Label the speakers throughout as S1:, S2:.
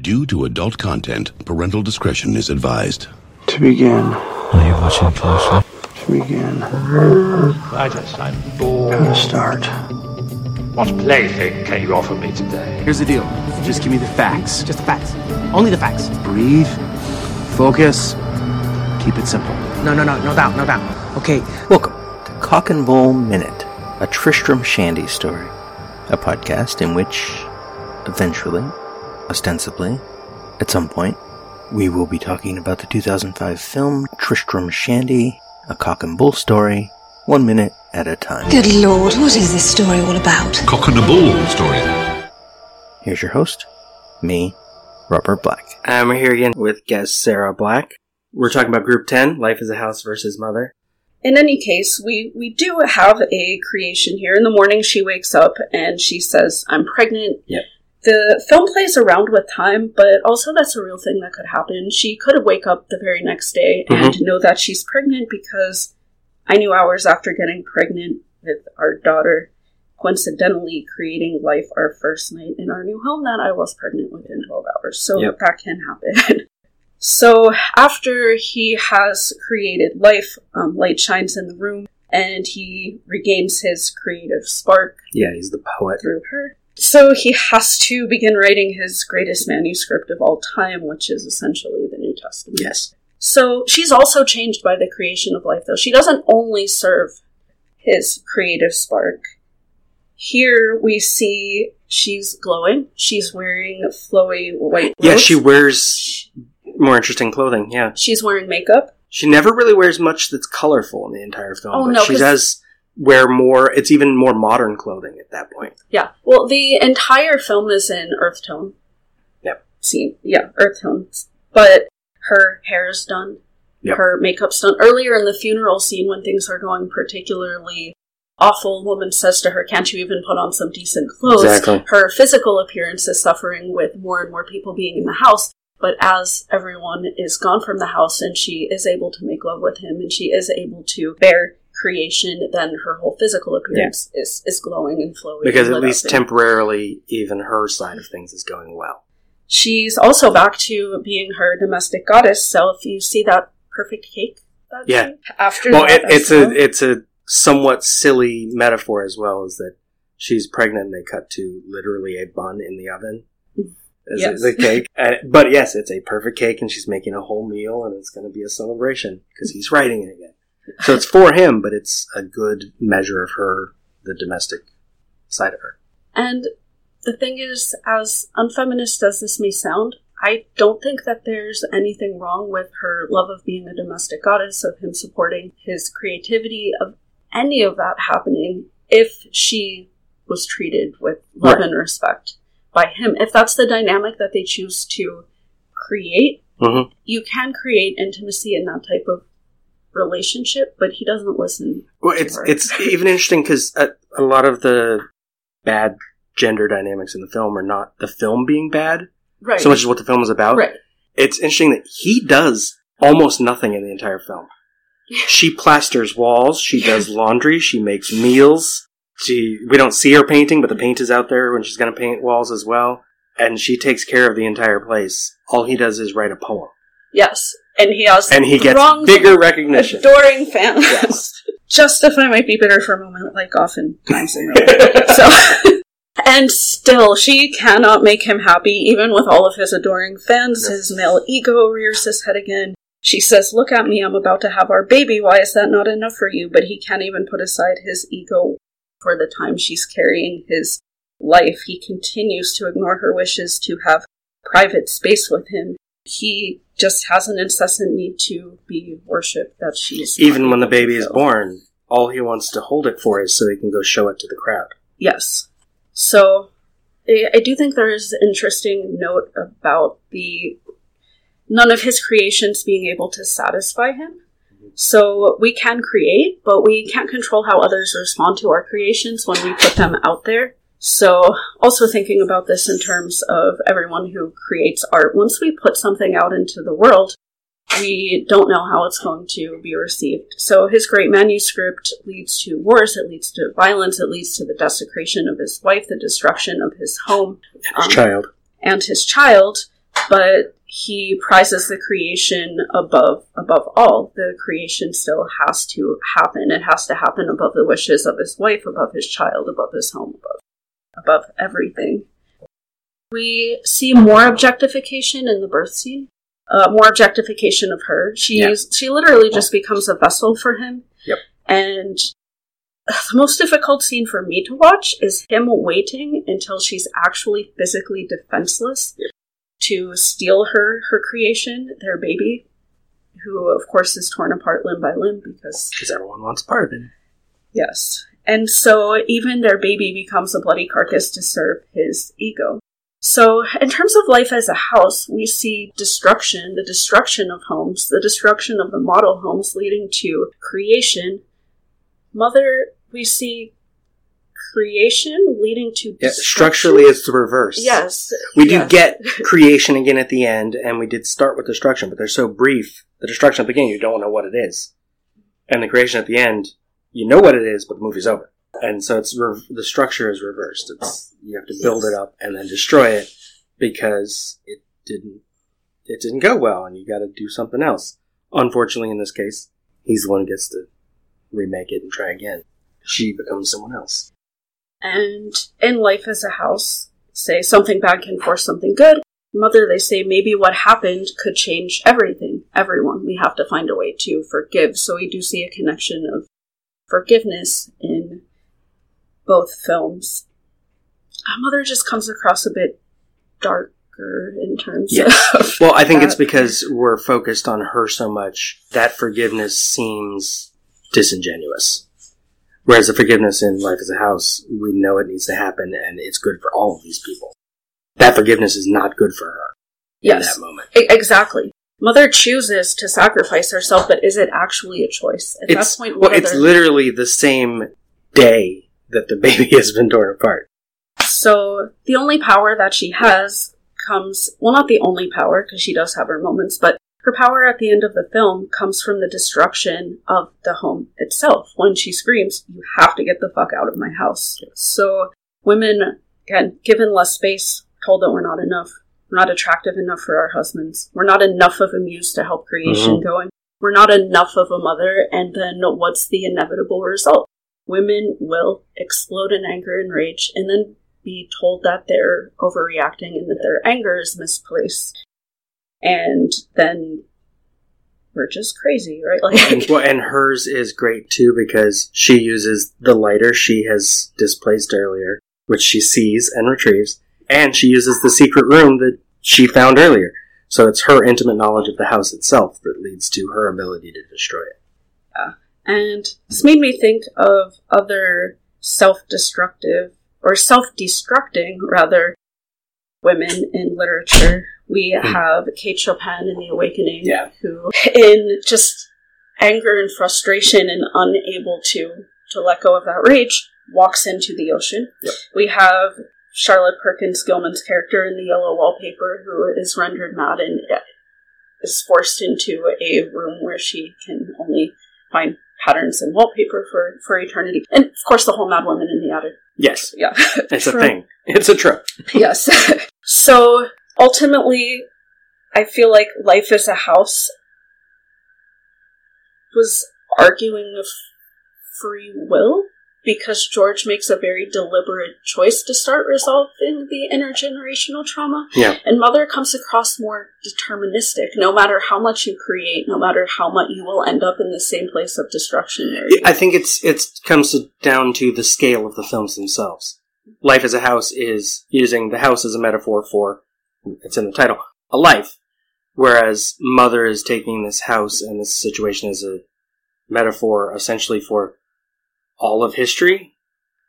S1: Due to adult content, parental discretion is advised.
S2: To begin,
S3: Are you watching closely?
S2: to begin,
S4: I just, I'm bored.
S2: to start.
S4: What plaything can you offer me today?
S5: Here's the deal. Just give me the facts.
S6: Just the facts. Only the facts.
S5: Breathe. Focus. Keep it simple.
S6: No, no, no, no doubt, no doubt. Okay, welcome to Cock and Bull Minute, a Tristram Shandy story. A podcast in which, eventually, ostensibly, at some point, we will be talking about the 2005 film Tristram Shandy, a cock and bull story, one minute at a time.
S7: Good lord, what is this story all about?
S1: Cock and a bull story.
S6: Here's your host, me, Robert Black. And we're here again with guest Sarah Black. We're talking about Group 10, Life as a House versus Mother.
S8: in any case, we, we do have a creation here. In the morning, she wakes up and she says, I'm pregnant.
S6: Yep.
S8: The film plays around with time, but also that's a real thing that could happen. She could wake up the very next day and know that she's pregnant because I knew hours after getting pregnant with our daughter, coincidentally creating life our first night in our new home, that I was pregnant within 12 hours. So
S6: Yep.
S8: that can happen. So after he has created life, um, light shines in the room, and he regains his creative spark
S6: Yeah, he's the poet.
S8: through her. So he has to begin writing his greatest manuscript of all time, which is essentially the New Testament.
S6: Yes.
S8: So she's also changed by the creation of life, though. She doesn't only serve his creative spark. Here we see she's glowing. She's wearing flowy white
S6: Yeah,
S8: robes.
S6: she wears more interesting clothing, yeah.
S8: She's wearing makeup.
S6: She never really wears much that's colorful in the entire film.
S8: Oh,
S6: but
S8: no,
S6: she does wear more. It's even more modern clothing at that point.
S8: Yeah. Well, the entire film is in earth tone.
S6: Yep.
S8: scene yeah, earth tones. But her hair is done.
S6: Yep.
S8: Her makeup's done. Earlier in the funeral scene, when things are going particularly awful, woman says to her, "Can't you even put on some decent clothes?"
S6: Exactly.
S8: Her physical appearance is suffering with more and more people being in the house. But as everyone is gone from the house and she is able to make love with him and she is able to bear creation, then her whole physical appearance is, is glowing and flowing.
S6: Because
S8: and
S6: at least temporarily, even her side of things is going well.
S8: She's also back to being her domestic goddess. So if you see that perfect cake, that
S6: Yeah.
S8: cake, after
S6: Well, it, it's a it's a somewhat silly metaphor as well, is that she's pregnant and they cut to literally a bun in the oven. Mm. As
S8: Yes.
S6: the cake, but yes, it's a perfect cake, and she's making a whole meal, and it's going to be a celebration because he's writing it again. So it's for him, but it's a good measure of her, the domestic side of her.
S8: And the thing is, as unfeminist as this may sound, I don't think that there's anything wrong with her love of being a domestic goddess, of him supporting his creativity, of any of that happening if she was treated with love
S6: Right.
S8: and respect by him. If that's the dynamic that they choose to create,
S6: Mhm.
S8: you can create intimacy in that type of relationship, but he doesn't listen.
S6: Well, it's it's even interesting because a, a lot of the bad gender dynamics in the film are not the film being bad
S8: right.
S6: so much as what the film is about.
S8: right.
S6: It's interesting that he does almost nothing in the entire film. She plasters walls. She does laundry. She makes meals. She we don't see her painting, but the paint is out there when she's going to paint walls as well. And she takes care of the entire place. All he does is write a poem,
S8: Yes, and he has
S6: and he gets bigger recognition.
S8: adoring fans.
S6: Yes.
S8: Just if I might be bitter for a moment, like oftentimes in real life. So, and still, she cannot make him happy, even with all of his adoring fans. His male ego rears his head again. She says, "Look at me, I'm about to have our baby. Why is that not enough for you?" But he can't even put aside his ego for the time she's carrying his life. He continues to ignore her wishes to have private space with him. He just has an incessant need to be worshipped that she's
S6: Even when the baby is born, all he wants to hold it for is so he can go show it to the crowd.
S8: Yes. So I I do think there is an interesting note about the none of his creations being able to satisfy him. So we can create, but we can't control how others respond to our creations when we put them out there. So also thinking about this in terms of everyone who creates art, once we put something out into the world, we don't know how it's going to be received. So his great manuscript leads to wars, it leads to violence, it leads to the desecration of his wife, the destruction of his home
S6: His
S8: um,
S6: child.
S8: and his child. but he prizes the creation above above all. The creation still has to happen. It has to happen above the wishes of his wife, above his child, above his home, above above everything. We see more objectification in the birth scene. Uh, more objectification of her. She's
S6: Yeah.
S8: she literally just becomes a vessel for him.
S6: Yep.
S8: And the most difficult scene for me to watch is him waiting until she's actually physically defenseless to steal her her creation, their baby, who of course is torn apart limb by limb because
S6: Because everyone wants part of it.
S8: yes. And so even their baby becomes a bloody carcass to serve his ego. So, in terms of life as a house, we see destruction, the destruction of homes, the destruction of the model homes leading to creation. Mother, we see creation leading to
S6: Yeah, structurally, it's the reverse.
S8: Yes.
S6: We do
S8: yes.
S6: get creation again at the end, and we did start with destruction, but they're so brief. The destruction at the beginning, you don't know what it is. And the creation at the end, you know what it is, but the movie's over. And so it's re- the structure is reversed. It's you have to build it up and then destroy it because it didn't it didn't go well, and you got to do something else. Unfortunately, in this case, he's the one who gets to remake it and try again. She becomes someone else.
S8: And in life as a house, say something bad can force something good. Mother, they say maybe what happened could change everything, everyone. We have to find a way to forgive. So we do see a connection of forgiveness in both films. Uh, Mother just comes across a bit darker in terms
S6: Yes.
S8: of.
S6: Well, I think it's because we're focused on her so much that forgiveness seems disingenuous. Whereas the forgiveness in Life as a House, we know it needs to happen and it's good for all of these people. That forgiveness is not good for her in
S8: Yes.
S6: that moment.
S8: Exactly. Mother chooses to sacrifice herself, but is it actually a choice? At
S6: It's,
S8: that point,
S6: well, it's literally the same day that the baby has been torn apart.
S8: So the only power that she has comes, well, not the only power, because she does have her moments, but her power at the end of the film comes from the destruction of the home itself. When she screams, you have to get the fuck out of my house. So women, again, given less space, told that we're not enough. We're not attractive enough for our husbands. We're not enough of a muse to help creation mm-hmm. going. We're not enough of a mother. And then what's the inevitable result? Women will explode in anger and rage and then be told that they're overreacting and that their anger is misplaced. And then we're just crazy, right?
S6: And,
S8: Like,
S6: well, and hers is great too because she uses the lighter she has displaced earlier, which she sees and retrieves, and she uses the secret room that she found earlier. So it's her intimate knowledge of the house itself that leads to her ability to destroy it.
S8: and this made me think of other self-destructive or self-destructing rather women in literature. We hmm. have Kate Chopin in The Awakening,
S6: Yeah.
S8: who, in just anger and frustration and unable to to let go of that rage, walks into the ocean.
S6: Yep.
S8: We have Charlotte Perkins Gilman's character in The Yellow Wallpaper, who is rendered mad and is forced into a room where she can only find patterns and wallpaper for, for eternity. And of course, the whole Mad Woman in the Attic.
S6: Yes,
S8: Yeah.
S6: it's a thing. It's a trope.
S8: Yes. so ultimately, I feel like Life as a House was arguing with free will because George makes a very deliberate choice to start resolving the intergenerational trauma.
S6: Yeah.
S8: And Mother comes across more deterministic. No matter how much you create, no matter how much you will end up in the same place of destruction. There.
S6: I think it's it comes to, down to the scale of the films themselves. Life as a house is using the house as a metaphor for it's in the title a life, whereas Mother is taking this house and this situation as a metaphor essentially for all of history,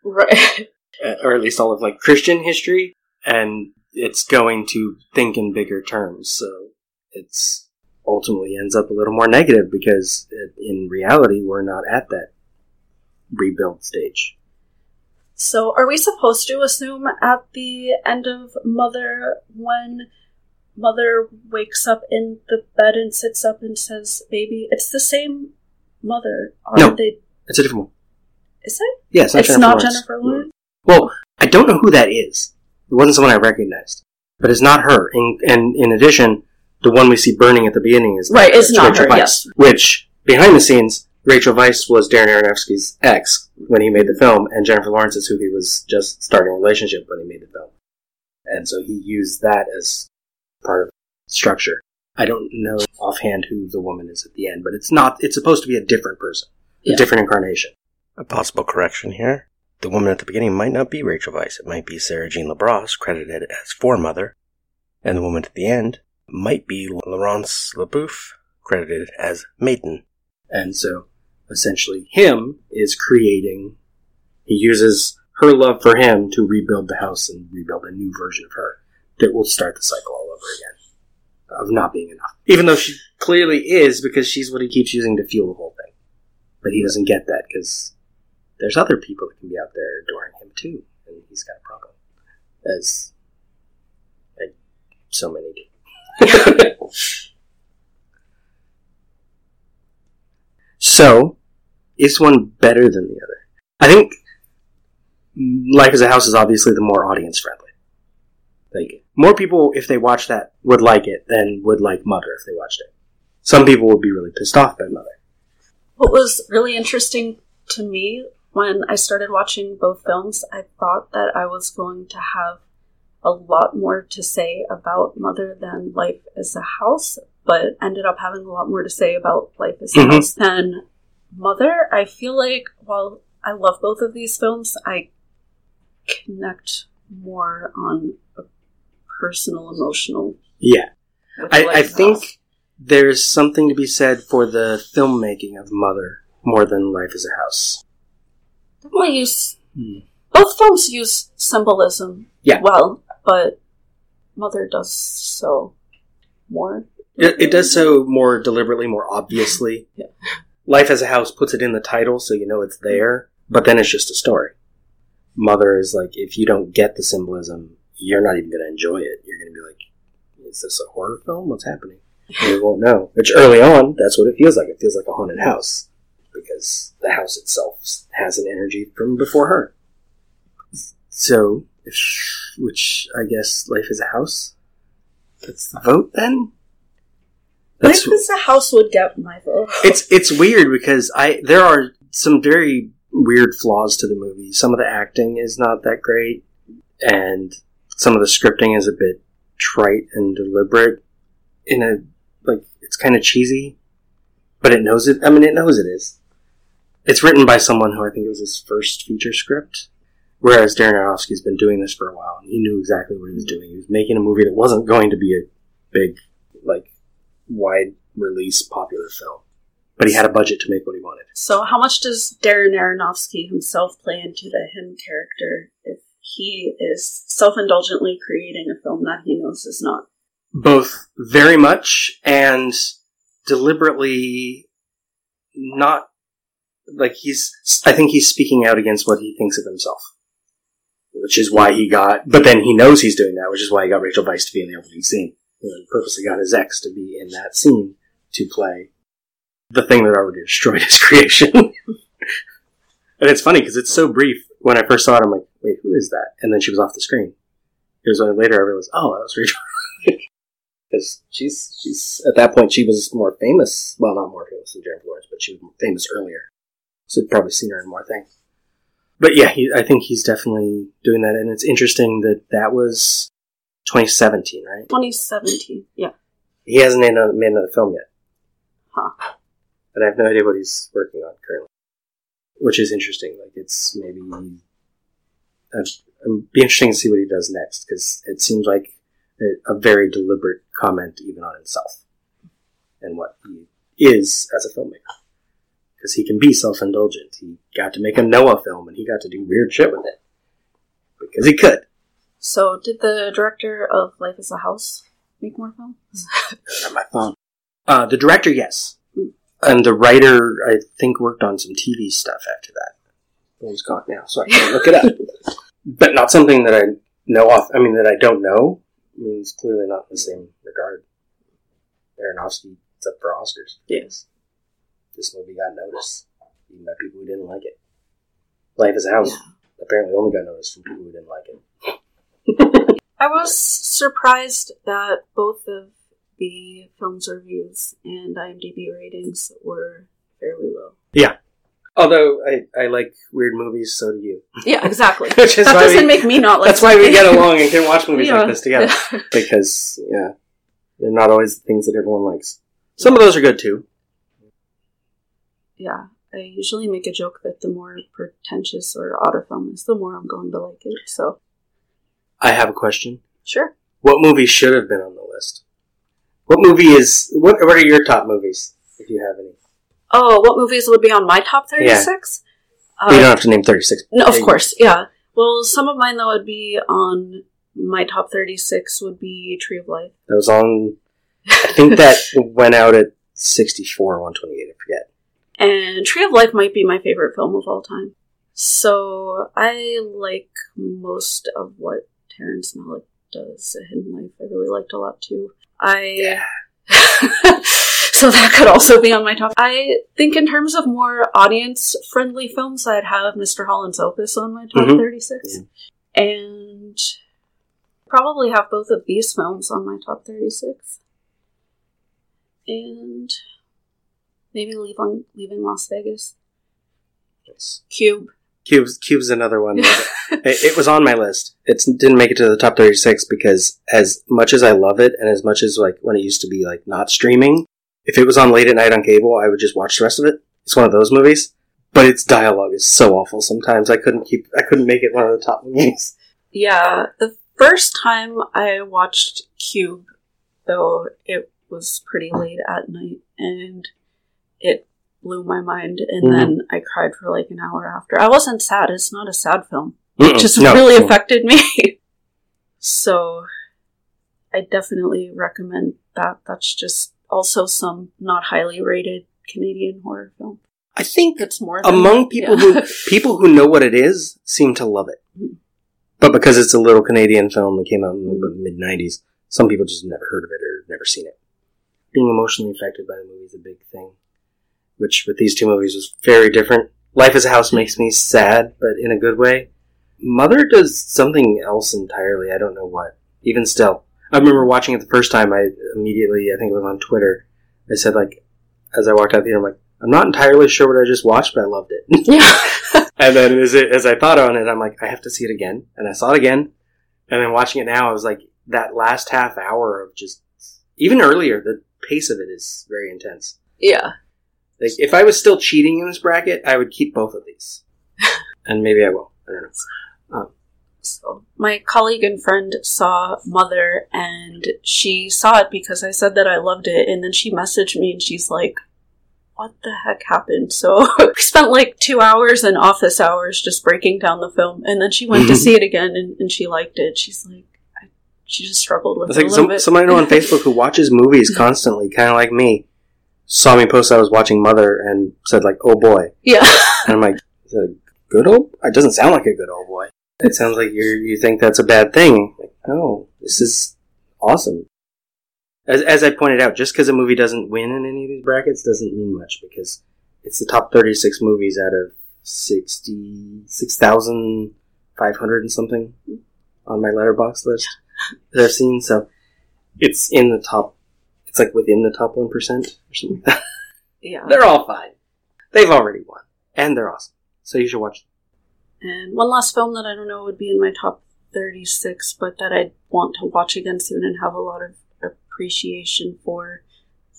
S8: Right.
S6: uh, or at least all of like Christian history, and it's going to think in bigger terms. So it's ultimately ends up a little more negative because it, in reality we're not at that rebuild stage.
S8: So, are we supposed to assume at the end of Mother, when Mother wakes up in the bed and sits up and says, "Baby," it's the same Mother? Are
S6: No.
S8: they?
S6: It's a different one.
S8: Is it?
S6: Yeah, it's not
S8: It's
S6: Jennifer
S8: not
S6: Lawrence.
S8: Jennifer Lawrence.
S6: Well, I don't know who that is. It wasn't someone I recognized. but it's not her. And, and in addition, the one we see burning at the beginning is
S8: Right, It's not
S6: Rachel
S8: her,
S6: Weisz,
S8: yes.
S6: Which behind the scenes, Rachel Weisz was Darren Aronofsky's ex when he made the film, and Jennifer Lawrence is who he was just starting a relationship when he made the film. And so he used that as part of structure. I don't know offhand who the woman is at the end, but it's not. It's supposed to be a different person, a
S8: Yeah.
S6: different incarnation.
S9: A possible correction here. The woman at the beginning might not be Rachel Weisz. It might be Sarah-Jeanne Labrosse, credited as foremother. And the woman at the end might be Laurence Leboeuf, credited as maiden.
S6: And so, essentially, him is creating. He uses her love for him to rebuild the house and rebuild a new version of her that will start the cycle all over again of not being enough. Even though she clearly is, because she's what he keeps using to fuel the whole thing. But he doesn't get that because there's other people that can be out there adoring him too, and he's got a problem, as like so many do. So, is one better than the other? I think Life as a House is obviously the more audience friendly. Like, more people, if they watch that, would like it than would like Mother if they watched it. Some people would be really pissed off by Mother.
S8: What was really interesting to me when I started watching both films, I thought that I was going to have a lot more to say about Mother than Life as a House, but ended up having a lot more to say about Life as a
S6: Mhm.
S8: House than Mother. I feel like while I love both of these films, I connect more on a personal, emotional.
S6: Yeah. I, I think
S8: House.
S6: there's something to be said for the filmmaking of Mother more than Life as a House.
S8: Use
S6: Hmm.
S8: both films use symbolism
S6: Yeah.
S8: well, but Mother does so more.
S6: It, it does so more deliberately, more obviously.
S8: Yeah.
S6: Life as a House puts it in the title so you know it's there, but then it's just a story. Mother is like, if you don't get the symbolism, you're not even going to enjoy it. You're going to be like, is this a horror film? What's happening? And you won't know. Which early on, that's what it feels like. It feels like a haunted house because the house itself has an energy from before her. So, if, which I guess Life is a House? That's the vote then?
S8: Life as a House would get my vote.
S6: it's it's weird because I there are some very weird flaws to the movie. Some of the acting is not that great, and some of the scripting is a bit trite and deliberate. In a like, it's kind of cheesy, but it knows it. I mean, it knows it is. It's written by someone who I think it was his first feature script. Whereas Darren Aronofsky's been doing this for a while, and he knew exactly what he was doing. He was making a movie that wasn't going to be a big, like, wide release popular film. But he had a budget to make what he wanted.
S8: So, how much does Darren Aronofsky himself play into the him character if he is self indulgently creating a film that he knows is not?
S6: Both very much and deliberately not like he's I think he's speaking out against what he thinks of himself. Which is why he got but then he knows he's doing that, which is why he got Rachel Weisz to be in the opening scene. You know, he purposely got his ex to be in that scene to play the thing that already destroyed his creation. and it's funny because it's so brief. When I first saw it, I'm like, wait, who is that? And then she was off the screen. It was only later I realized, oh, that was Rachel. Because she's she's at that point she was more famous. Well, not more famous than Jennifer Lawrence, but she was famous earlier. So probably seen her in more things. But yeah, he, I think he's definitely doing that, and it's interesting that that was 2017, right?
S8: 2017. Yeah.
S6: He hasn't made another, made another film yet.
S8: Huh.
S6: And I have no idea what he's working on currently. Which is interesting. Like, it's maybe. It'd be interesting to see what he does next, because it seems like a, a very deliberate comment even on himself and what he is as a filmmaker. Because he can be self indulgent. He got to make a Noah film, and he got to do weird shit with it. Because he could.
S8: So, did the director of Life as a House make more films?
S6: on my phone. Uh, the director, yes. And the writer, I think, worked on some TV stuff after that. He's gone now, so I can't look it up. But not something that I know off. I mean, that I don't know. I mean, it's clearly not in the same regard. Aronofsky, except for Oscars.
S8: Yes.
S6: This movie got noticed, even by people who didn't like it. Life is a House apparently only got noticed from people who didn't like it.
S8: I was surprised that both of the film's reviews and IMDb ratings were fairly low. Yeah.
S6: Although I, I like weird movies, so do you.
S8: Yeah, exactly.
S6: Which is
S8: that
S6: why
S8: doesn't
S6: we-
S8: make me not like
S6: That's why we get along and can watch movies
S8: Yeah.
S6: like this together. Because, yeah, they're not always the things that everyone likes. Some of those are good too.
S8: Yeah, I usually make a joke that the more pretentious or odd a film is, the more I'm going to like it. So,
S6: I have a question.
S8: sure.
S6: What movie should have been on the list? What movie is, what, what are your top movies, if you have any?
S8: Oh, what movies would be on my top 36?
S6: you don't
S8: Uh,
S6: have to name 36.
S8: no, of course, yeah. Well, some of mine that would be on my top 36 would be Tree of Life.
S6: That was on, I think that went out at 64 128, I forget.
S8: And Tree of Life might be my favorite film of all time. So I like most of what Terrence Malick does. A Hidden Life, I really liked a lot too. I. so that could also be on my top. I think in terms of more audience friendly films, I'd have Mr. Holland's Opus on my top
S6: Mhm.
S8: 36. And probably have both of these films on my top 36. And maybe leave on, leaving Las Vegas.
S6: Nice.
S8: Cube.
S6: Cube's, Cube's another one. it, it was on my list. It didn't make it to the top 36 because as much as I love it and as much as like when it used to be like not streaming, if it was on late at night on cable, I would just watch the rest of it. It's one of those movies. But its dialogue is so awful sometimes I couldn't keep, I couldn't make it one of the top movies.
S8: Yeah, the first time I watched Cube, though, it was pretty late at night and it blew my mind. And
S6: Mhm.
S8: then I cried for like an hour after. I wasn't sad, it's not a sad film.
S6: Mm-mm.
S8: It just
S6: No,
S8: really
S6: no.
S8: affected me. so I definitely recommend that. That's just also some not highly rated Canadian horror film.
S6: I think
S8: It's more than
S6: among
S8: that,
S6: people
S8: yeah.
S6: who people who know what it is seem to love it. But because it's a little Canadian film that came out in the mid '90s, some people just never heard of it or never seen it. Being emotionally affected by the movie is a big thing, which with these two movies was very different. Life as a House makes me sad, but in a good way. Mother does something else entirely. I don't know what. Even still, I remember watching it the first time. I immediately, I think it was on Twitter. I said like, as I walked out the theater, I'm like, I'm not entirely sure what I just watched, but I loved it.
S8: yeah.
S6: And then as, it, as I thought on it, I'm like, I have to see it again. And I saw it again. And then watching it now, I was like, that last half hour of just, even earlier, the pace of it is very intense.
S8: yeah.
S6: Like, if I was still cheating in this bracket, I would keep both of these. and maybe I will. I don't know.
S8: Um, so my colleague and friend saw Mother and she saw it because I said that I loved it and then she messaged me and she's like, What the heck happened? So we spent like two hours in office hours just breaking down the film and then she went to mhm. see it again and, and she liked it. She's like I, she just struggled with
S6: It's
S8: it a
S6: like
S8: little
S6: some,
S8: bit.
S6: somebody I know on Facebook who watches movies constantly, kind of like me, saw me post I was watching Mother and said like, "Oh boy,"
S8: yeah.
S6: and I'm like, "Is that a good old?" It doesn't sound like a good old boy. It sounds like you you think that's a bad thing. Like, no, this is awesome. As as I pointed out, just because a movie doesn't win in any of these brackets doesn't mean much because it's the top 36 movies out of 66,500 and something on my Letterboxd list that I've seen. So it's in the top. It's like within the top one percent or something. like that.
S8: Yeah.
S6: they're all fine. They've already won, and they're awesome. So you should watch. them.
S8: And one last film that I don't know would be in my top 36, but that I'd want to watch again soon and have a lot of appreciation for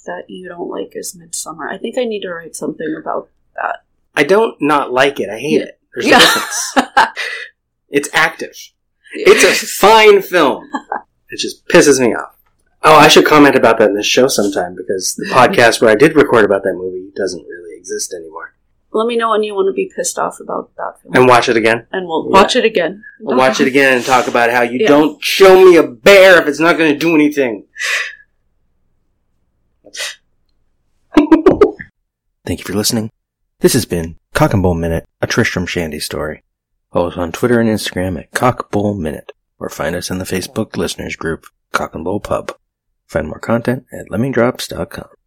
S8: that you don't like is Midsommar. I think I need to write something about that.
S6: I don't not like it. I hate
S8: Yeah.
S6: it. There's
S8: Yeah.
S6: a difference. It's active. It's a fine film. It just pisses me off. Oh, I should comment about that in this show sometime because the podcast where I did record about that movie doesn't really exist anymore.
S8: Let me know when you want to be pissed off about that film.
S6: And watch it again.
S8: and we'll
S6: Yeah.
S8: watch it again.
S6: I'll watch it again and talk about how you
S8: Yeah.
S6: don't show me a bear if it's not going to do anything.
S9: Thank you for listening. This has been Cock and Bull Minute, a Tristram Shandy story. Follow us on Twitter and Instagram at Cock Bull Minute, or find us in the Facebook listeners group, Cock and Bull Pub. Find more content at lemmingdrops.com.